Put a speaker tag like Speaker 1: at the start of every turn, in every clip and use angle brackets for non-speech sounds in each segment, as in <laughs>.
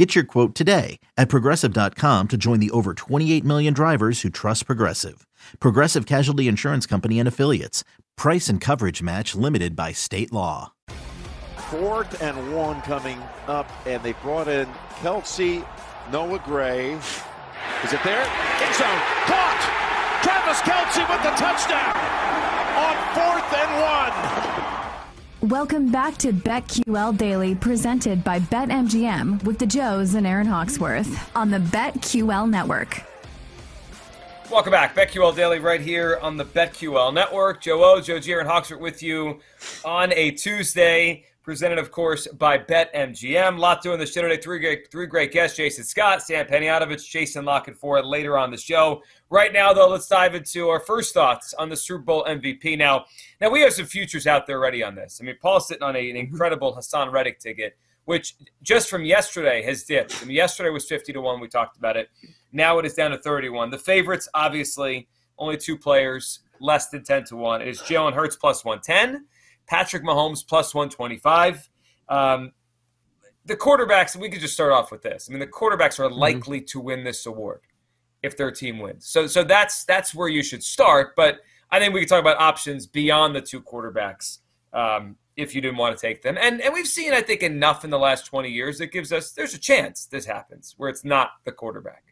Speaker 1: Get your quote today at progressive.com to join the over 28 million drivers who trust Progressive. Progressive Casualty Insurance Company and Affiliates. Price and coverage match limited by state law.
Speaker 2: Fourth and one coming up, and they brought in Kelce, Noah Gray. Is it there? End zone. Caught! Travis Kelce with the touchdown on fourth and one.
Speaker 3: Welcome back to BetQL Daily, presented by BetMGM with the Joes and Aaron Hawksworth on the BetQL Network.
Speaker 4: Welcome back. BetQL Daily right here on the BetQL Network. Joe O, Joe G, Aaron Hawksworth with you on a Tuesday presented, of course, by BetMGM. A lot doing the show today. Three great, three great guests Jason Scott, Sam Panayotovich, Jason Lockett for it later on the show. Right now, though, let's dive into our first thoughts on the Super Bowl MVP. Now, now we have some futures out there ready on this. I mean, Paul's sitting on a, an mm-hmm. incredible Haason Reddick ticket, which just from yesterday has dipped. I mean, yesterday was 50 to 1. We talked about it. Now it is down to 31. The favorites, obviously, only two players, less than 10 to 1. It is Jalen Hurts plus 110 Patrick Mahomes plus 125. Um, the quarterbacks, we could just start off with this. I mean, the quarterbacks are mm-hmm. likely mm-hmm. to win this award if their team wins. So, so that's that's where you should start. But I think we could talk about options beyond the two quarterbacks um, if you didn't want to take them. And and we've seen, I think, enough in the last 20 years that gives us there's a chance this happens where it's not the quarterback.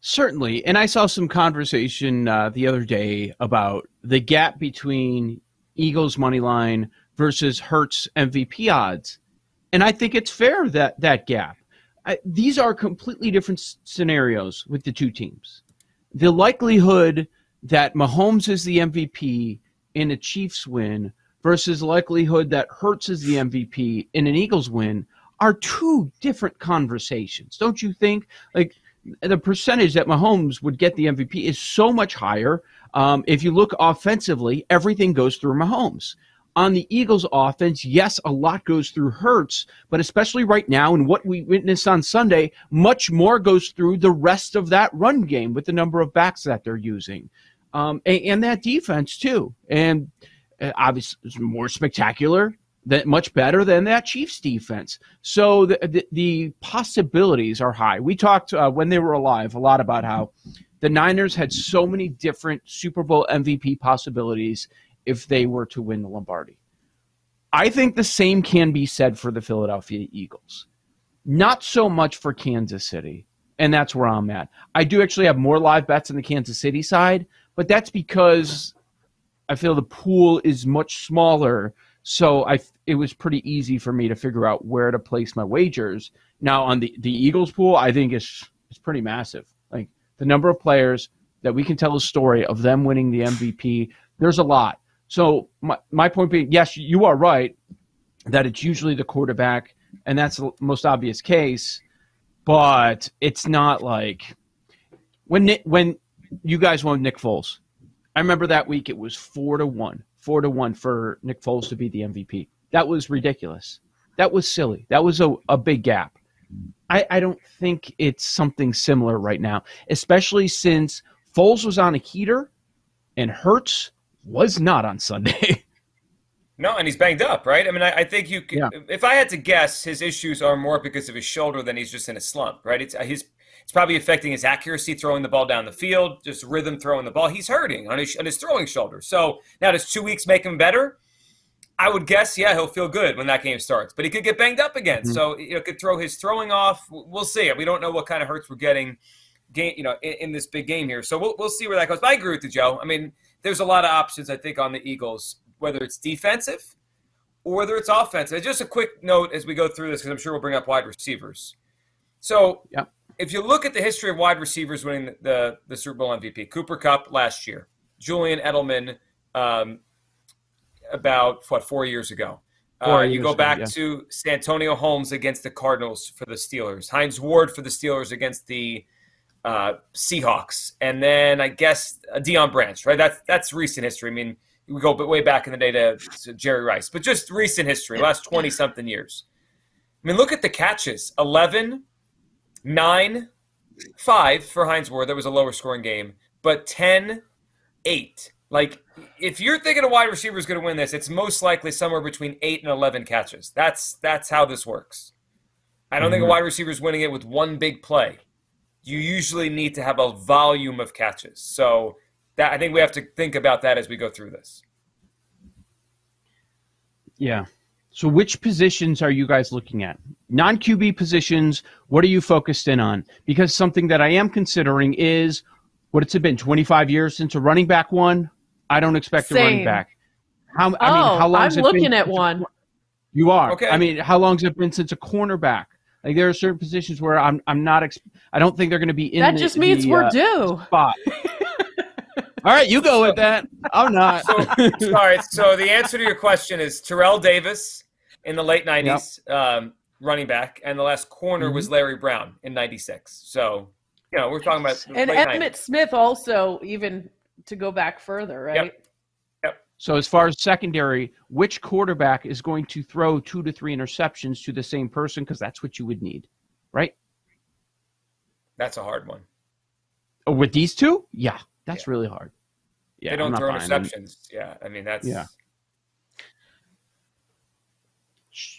Speaker 5: Certainly, and I saw some conversation uh, the other day about the gap between Eagles money line versus Hurts MVP odds. And I think it's fair that that gap. I, these are completely different scenarios with the two teams. The likelihood that Mahomes is the MVP in a Chiefs win versus likelihood that Hurts is the MVP in an Eagles win are two different conversations. Don't you think? Like the percentage that Mahomes would get the MVP is so much higher um, if you look offensively, everything goes through Mahomes. On the Eagles' offense, yes, a lot goes through Hurts, but especially right now, and what we witnessed on Sunday, much more goes through the rest of that run game with the number of backs that they're using, um, and, and, that defense too. And uh, obviously, it's more spectacular, that much better than that Chiefs defense. So the, the, the possibilities are high. We talked uh, when they were alive a lot about how the Niners had so many different Super Bowl MVP possibilities if they were to win the Lombardi. I think the same can be said for the Philadelphia Eagles. Not so much for Kansas City, and that's where I'm at. I do actually have more live bets on the Kansas City side, but that's because I feel the pool is much smaller, so I it was pretty easy for me to figure out where to place my wagers. Now on the the Eagles pool, I think is is pretty massive Like the number of players that we can tell a story of them winning the MVP, there's a lot. So my, my point being, yes, you are right that it's usually the quarterback, and that's the most obvious case. But it's not like when when you guys won Nick Foles. I remember that week it was four to one, four to one for Nick Foles to be the MVP. That was ridiculous. That was silly. That was a, a big gap. I, I don't think it's something similar right now, especially since Foles was on a heater and Hurts was not on Sunday. <laughs>
Speaker 4: No, and he's banged up, right? I mean, I, I think you. Can, yeah. If I had to guess, his issues are more because of his shoulder than he's just in a slump, right? It's uh, his. It's probably affecting his accuracy throwing the ball down the field, just rhythm throwing the ball. He's hurting on his on his throwing shoulder. So now does two weeks make him better? I would guess, yeah, he'll feel good when that game starts, but he could get banged up again. Mm-hmm. So you know, could throw his throwing off. We'll see. We don't know what kind of hurts we're getting, game, you know, in, in, this big game here. So we'll we'll see where that goes. But I agree with you, Joe. I mean, there's a lot of options I think on the Eagles, whether it's defensive or whether it's offensive. And just a quick note as we go through this, because I'm sure we'll bring up wide receivers. So yeah. If you look at the history of wide receivers winning the, the, the Super Bowl MVP, Cooper Kupp last year, Julian Edelman. Um, about what four years ago. Uh, you go back ago, yeah. to Santonio Holmes against the Cardinals for the Steelers, Hines Ward for the Steelers against the uh, Seahawks, and then I guess uh, Deion Branch, right? That's that's recent history. I mean, we go way back in the day to, to Jerry Rice, but just recent history, last 20 something years. I mean, look at the catches 11, 9, 5 for Hines Ward. That was a lower scoring game, but 10, 8. Like, if you're thinking a wide receiver is going to win this, it's most likely somewhere between 8 and 11 catches. That's that's how this works. I don't mm-hmm. think a mm-hmm. wide receiver is winning it with one big play. You usually need to have a volume of catches. So that I think we have to think about that as we go through this.
Speaker 5: Yeah. So which positions are you guys looking at? Non QB positions, what are you focused in on? Because something that I am considering is what it's been 25 years since a running back won. I don't expect Same. a running back.
Speaker 6: How I mean, how long? I'm looking at one.
Speaker 5: You are. Okay. I mean, how long has it been since a cornerback? Like there are certain positions where I'm I'm not. Exp- I don't think they're going to be in.
Speaker 6: That the, just means the, we're uh, due.
Speaker 5: Spot. <laughs> All right, you go with that. I'm not.
Speaker 4: So, all right. So the answer to your question is Terrell Davis in the late '90s, yep. um, running back, and the last corner mm-hmm. was Larry Brown in '96. So you know we're talking about
Speaker 6: and Emmitt 90s. Smith also even to go back further, right?
Speaker 4: Yep. Yep.
Speaker 5: So as far as secondary, which quarterback is going to throw two to three interceptions to the same person? Because that's what you would need, right?
Speaker 4: That's a hard one.
Speaker 5: Oh, with these two, yeah, that's yeah. really hard.
Speaker 4: Yeah, they don't throw interceptions. Yeah, I mean that's
Speaker 5: yeah.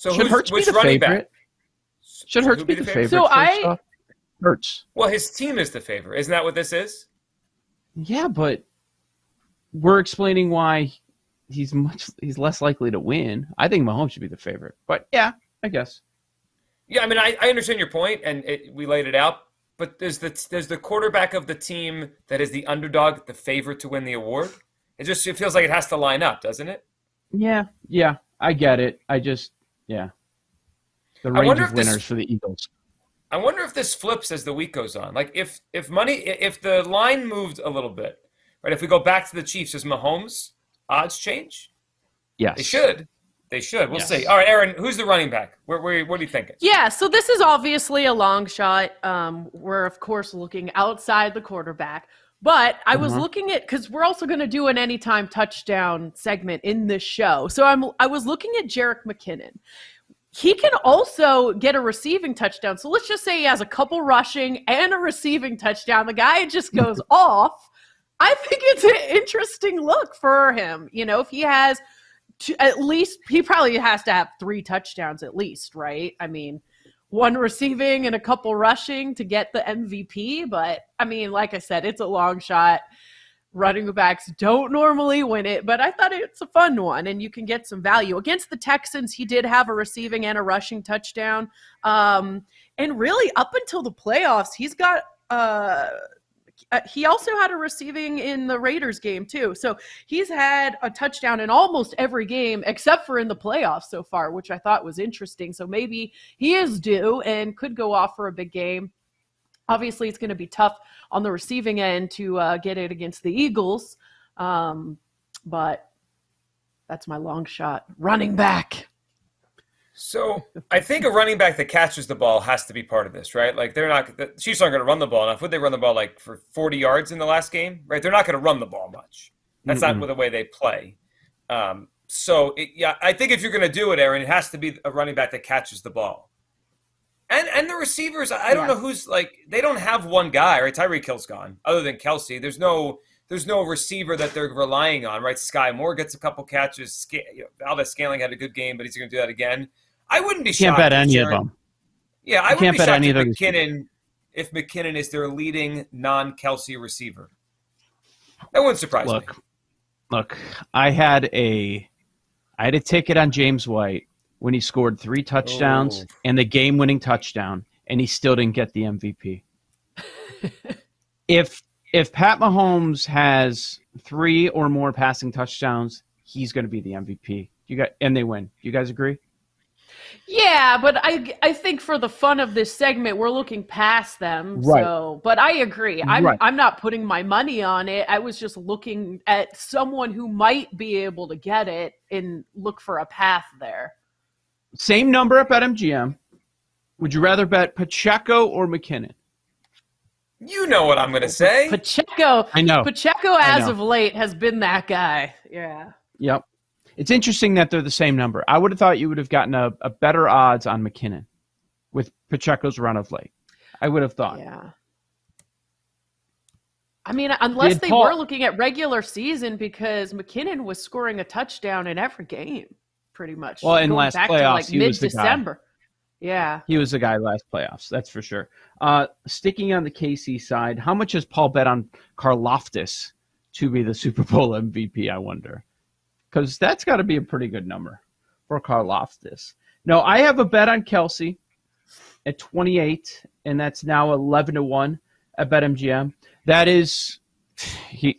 Speaker 4: So should Hurts be the running favorite? back?
Speaker 5: Should Hurts be, be the favorite?
Speaker 6: So I
Speaker 5: Hurts.
Speaker 4: Well, his team is the favorite. Isn't that what this is?
Speaker 5: Yeah, but we're explaining why he's much he's less likely to win. I think Mahomes should be the favorite. But yeah, I guess.
Speaker 4: Yeah, I mean, I, I understand your point, and it, we laid it out. But there's the there's the quarterback of the team that is the underdog, the favorite to win the award. It just it feels like it has to line up, doesn't it?
Speaker 5: Yeah, yeah, I get it. I just yeah, the range of winners this, for the Eagles.
Speaker 4: I wonder if this flips as the week goes on. Like if if money if the line moved a little bit, right? If we go back to the Chiefs, does Mahomes odds change?
Speaker 5: Yes,
Speaker 4: they should. They should. We'll yes. see. All right, Aaron, who's the running back? Where, where, what are you thinking?
Speaker 6: Yeah, so this is obviously a long shot. Um, we're, of course, looking outside the quarterback. But I was uh-huh. looking at because we're also going to do an anytime touchdown segment in this show. So I'm I was looking at Jerick McKinnon. He can also get a receiving touchdown. So let's just say he has a couple rushing and a receiving touchdown. The guy just goes <laughs> off. I think it's an interesting look for him. You know, if he has at least he probably has to have three touchdowns at least, right? I mean, one receiving and a couple rushing to get the MVP. But I mean, like I said, it's a long shot. Running backs don't normally win it, but I thought it's a fun one and you can get some value. Against the Texans, he did have a receiving and a rushing touchdown. Um, and really, up until the playoffs, he's got uh, uh, he also had a receiving in the Raiders game too. So he's had a touchdown in almost every game except for in the playoffs so far, which I thought was interesting. So maybe he is due and could go off for a big game. Obviously, it's going to be tough on the receiving end to uh, get it against the Eagles, um, but that's my long shot. Running back.
Speaker 4: So I think a running back that catches the ball has to be part of this, right? Like they're not the Chiefs aren't going to run the ball enough. Would they run the ball like for 40 yards in the last game? Right? They're not going to run the ball much. That's mm-hmm. not the way they play. Um, so it, yeah, I think if you're going to do it, Aaron, it has to be a running back that catches the ball. And and the receivers, I don't yeah. know who's like they don't have one guy, right? Tyreek Hill's gone, other than Kelce, There's no there's no receiver that they're relying on, right? Sky Moore gets a couple catches. You know, Valdes-Scantling had a good game, but he's going to do that again. I wouldn't be
Speaker 5: can't bet any of them.
Speaker 4: Yeah, I wouldn't be shocked if McKinnon if McKinnon is their leading non-Kelce receiver. That wouldn't surprise
Speaker 5: look,
Speaker 4: me.
Speaker 5: Look, I had a I had a ticket on James White when he scored three touchdowns oh. and the game winning touchdown, and he still didn't get the MVP. <laughs> if if Pat Mahomes has three or more passing touchdowns, he's going to be the MVP. You got and they win. You guys agree?
Speaker 6: Yeah, but I I think for the fun of this segment, we're looking past them. Right. So, but I agree. I'm right. I'm not putting my money on it. I was just looking at someone who might be able to get it and look for a path there.
Speaker 5: Same number at BetMGM. Would you rather bet Pacheco or McKinnon?
Speaker 4: You know what I'm going to say.
Speaker 6: Pacheco.
Speaker 5: I know.
Speaker 6: Pacheco, as of late, has been that guy. Yeah.
Speaker 5: Yep. It's interesting that they're the same number. I would have thought you would have gotten a, a better odds on McKinnon with Pacheco's run of late. I would have thought.
Speaker 6: Yeah. I mean, unless they Paul, were looking at regular season, because McKinnon was scoring a touchdown in every game, pretty much.
Speaker 5: Well, in last playoffs, like
Speaker 6: he mid December. Yeah,
Speaker 5: he was the guy last playoffs. That's for sure. Uh, sticking on the KC side, how much has Paul bet on Karlaftis to be the Super Bowl <laughs> MVP? I wonder, because that's got to be a pretty good number for Karlaftis. No, I have a bet on Kelce at 28, and that's now 11 to one at BetMGM that is he.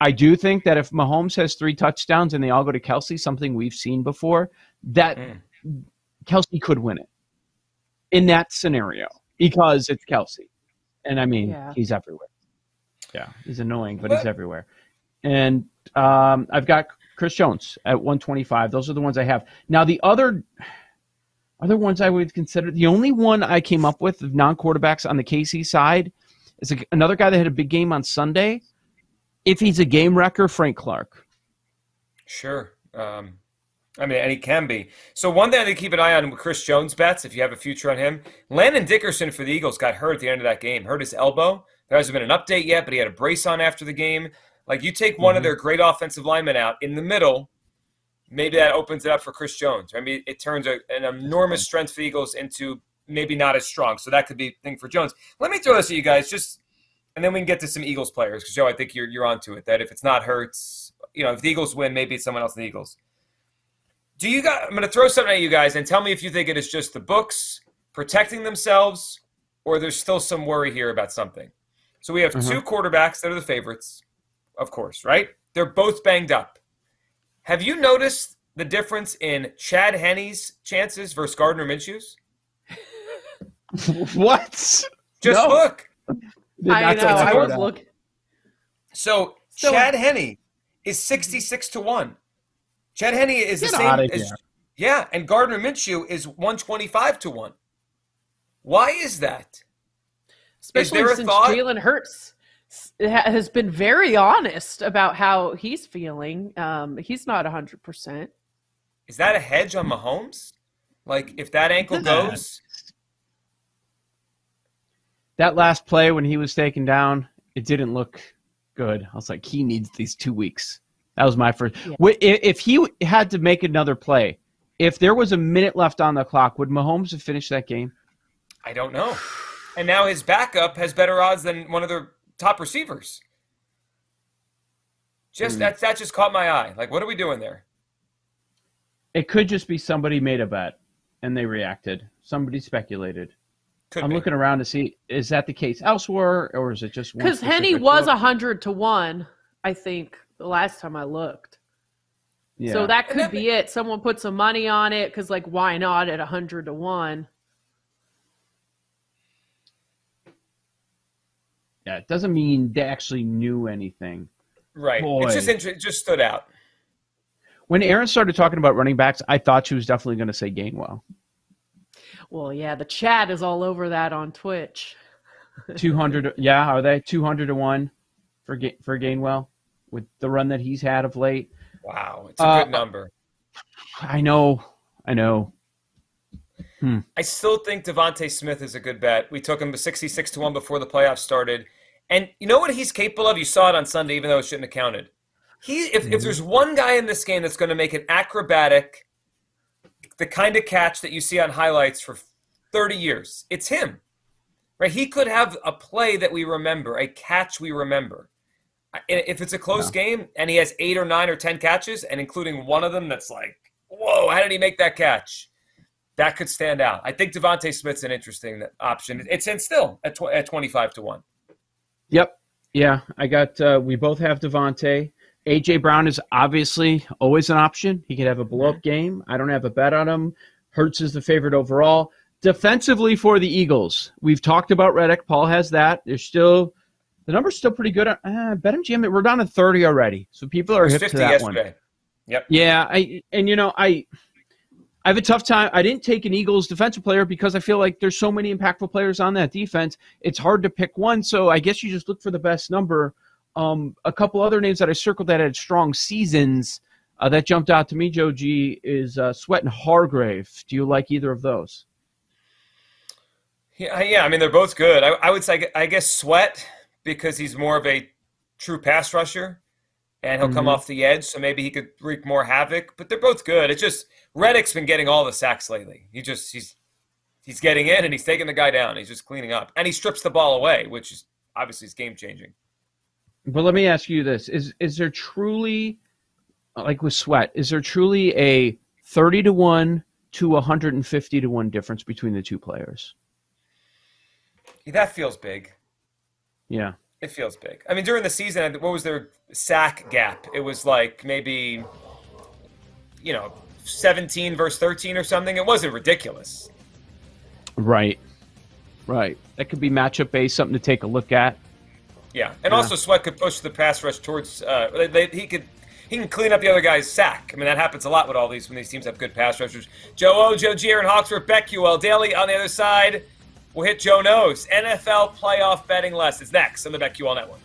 Speaker 5: I do think that if Mahomes has three touchdowns and they all go to Kelce, something we've seen before, that mm. Kelce could win it in that scenario because it's Kelce. And I mean, yeah. he's everywhere. Yeah, he's annoying, but he's everywhere. And um, I've got Chris Jones at 125. Those are the ones I have. Now, the other other ones I would consider, the only one I came up with of non quarterbacks on the KC side is a, another guy that had a big game on Sunday. If he's a game wrecker, Frank Clark.
Speaker 4: Sure. Um, I mean, and he can be. So one thing to keep an eye on with Chris Jones bets, if you have a future on him, Landon Dickerson for the Eagles got hurt at the end of that game, hurt his elbow. There hasn't been an update yet, but he had a brace on after the game. Like you take one mm-hmm. of their great offensive linemen out in the middle, maybe that opens it up for Chris Jones. I mean, it turns a, an enormous strength for the Eagles into maybe not as strong. So that could be a thing for Jones. Let me throw this at you guys, just and then we can get to some Eagles players because Joe, I think you're you're onto it. That if it's not Hurts, you know, if the Eagles win, maybe it's someone else in the Eagles. Do you guys? I'm going to throw something at you guys and tell me if you think it is just the books protecting themselves, or there's still some worry here about something. So we have mm-hmm. two quarterbacks that are the favorites, of course, right? They're both banged up. Have you noticed the difference in Chad Henne's chances versus Gardner Minshew's? <laughs>
Speaker 5: what?
Speaker 4: Just no. look.
Speaker 6: I know. I was looking.
Speaker 4: So, so Chad Henne is sixty-six to one. Chad Henne is the same as yeah, and Gardner Minshew is one twenty-five to one. Why is that?
Speaker 6: Especially is since Jalen Hurts has been very honest about how he's feeling. Um, he's not a hundred percent.
Speaker 4: Is that a hedge on Mahomes? Like if that ankle goes,
Speaker 5: that last play when he was taken down, it didn't look good. I was like, he needs these two weeks. That was my first. Yeah. If he had to make another play, if there was a minute left on the clock, would Mahomes have finished that game?
Speaker 4: I don't know. And now his backup has better odds than one of their top receivers. Just mm. that that just caught my eye. Like, what are we doing there?
Speaker 5: It could just be somebody made a bet and they reacted. Somebody speculated. Could I'm be. looking around to see is that the case elsewhere or is it just
Speaker 6: because Henne was a hundred to one, I think the last time I looked. Yeah. So that could be it. Someone put some money on it because, like, why not at a hundred to one?
Speaker 5: Yeah, it doesn't mean they actually knew anything.
Speaker 4: Right. Boy. It's just it just stood out.
Speaker 5: When Aaron started talking about running backs, I thought she was definitely going to say Gainwell.
Speaker 6: Well, yeah, the chat is all over that on Twitch. <laughs>
Speaker 5: 200 yeah, are they 200 to 1 for for Gainwell with the run that he's had of late?
Speaker 4: Wow, it's a uh, good number.
Speaker 5: I know. I know.
Speaker 4: Hmm. I still think DeVonta Smith is a good bet. We took him to 66 to 1 before the playoffs started. And you know what he's capable of? You saw it on Sunday, even though it shouldn't have counted. He, if, mm-hmm. if there's one guy in this game that's going to make an acrobatic the kind of catch that you see on highlights for 30 years. It's him. Right? He could have a play that we remember, a catch we remember. If it's a close yeah. game and he has eight or nine or 10 catches, and including one of them that's like, whoa, how did he make that catch? That could stand out. I think DeVonta Smith's an interesting option. It's in still at, tw- at 25 to 1.
Speaker 5: Yep. Yeah. I got, uh, we both have DeVonta. AJ Brown is obviously always an option. He could have a blow up game. I don't have a bet on him. Hurts is the favorite overall. Defensively for the Eagles, we've talked about Reddick. Paul has that. There's still the number's still pretty good. Uh, BetMGM, we're down to 30 already, so people are hip to that one.
Speaker 4: Yep.
Speaker 5: Yeah, I and you know I I have a tough time. I didn't take an Eagles defensive player because I feel like there's so many impactful players on that defense. It's hard to pick one. So I guess you just look for the best number. Um, a couple other names that I circled that had strong seasons uh, that jumped out to me, Joe G, is uh, Sweat and Hargrave. Do you like either of those?
Speaker 4: Yeah, yeah. I mean, they're both good. I, I would say, I guess Sweat because he's more of a true pass rusher and he'll mm-hmm. come off the edge, so maybe he could wreak more havoc. But they're both good. It's just Reddick's been getting all the sacks lately. He just he's he's getting in and he's taking the guy down. He's just cleaning up, and he strips the ball away, which is obviously is game changing.
Speaker 5: But let me ask you this: is is there truly, like with Sweat, is there truly a thirty to one to one hundred and fifty to one difference between the two players?
Speaker 4: That feels big.
Speaker 5: Yeah.
Speaker 4: It feels big. I mean, during the season, what was their sack gap? It was like maybe, you know, 17 versus 13 or something. It wasn't ridiculous.
Speaker 5: Right. Right. That could be matchup based, something to take a look at.
Speaker 4: Yeah, and yeah. also Sweat could push the pass rush towards. Uh, they, he could he can clean up the other guy's sack. I mean, that happens a lot with all these when these teams have good pass rushers. Joe O, Joe Gier, and Hawksworth, BetQL Daily on the other side. We'll hit Joe Knows. NFL playoff betting lessons next on the BetQL Network.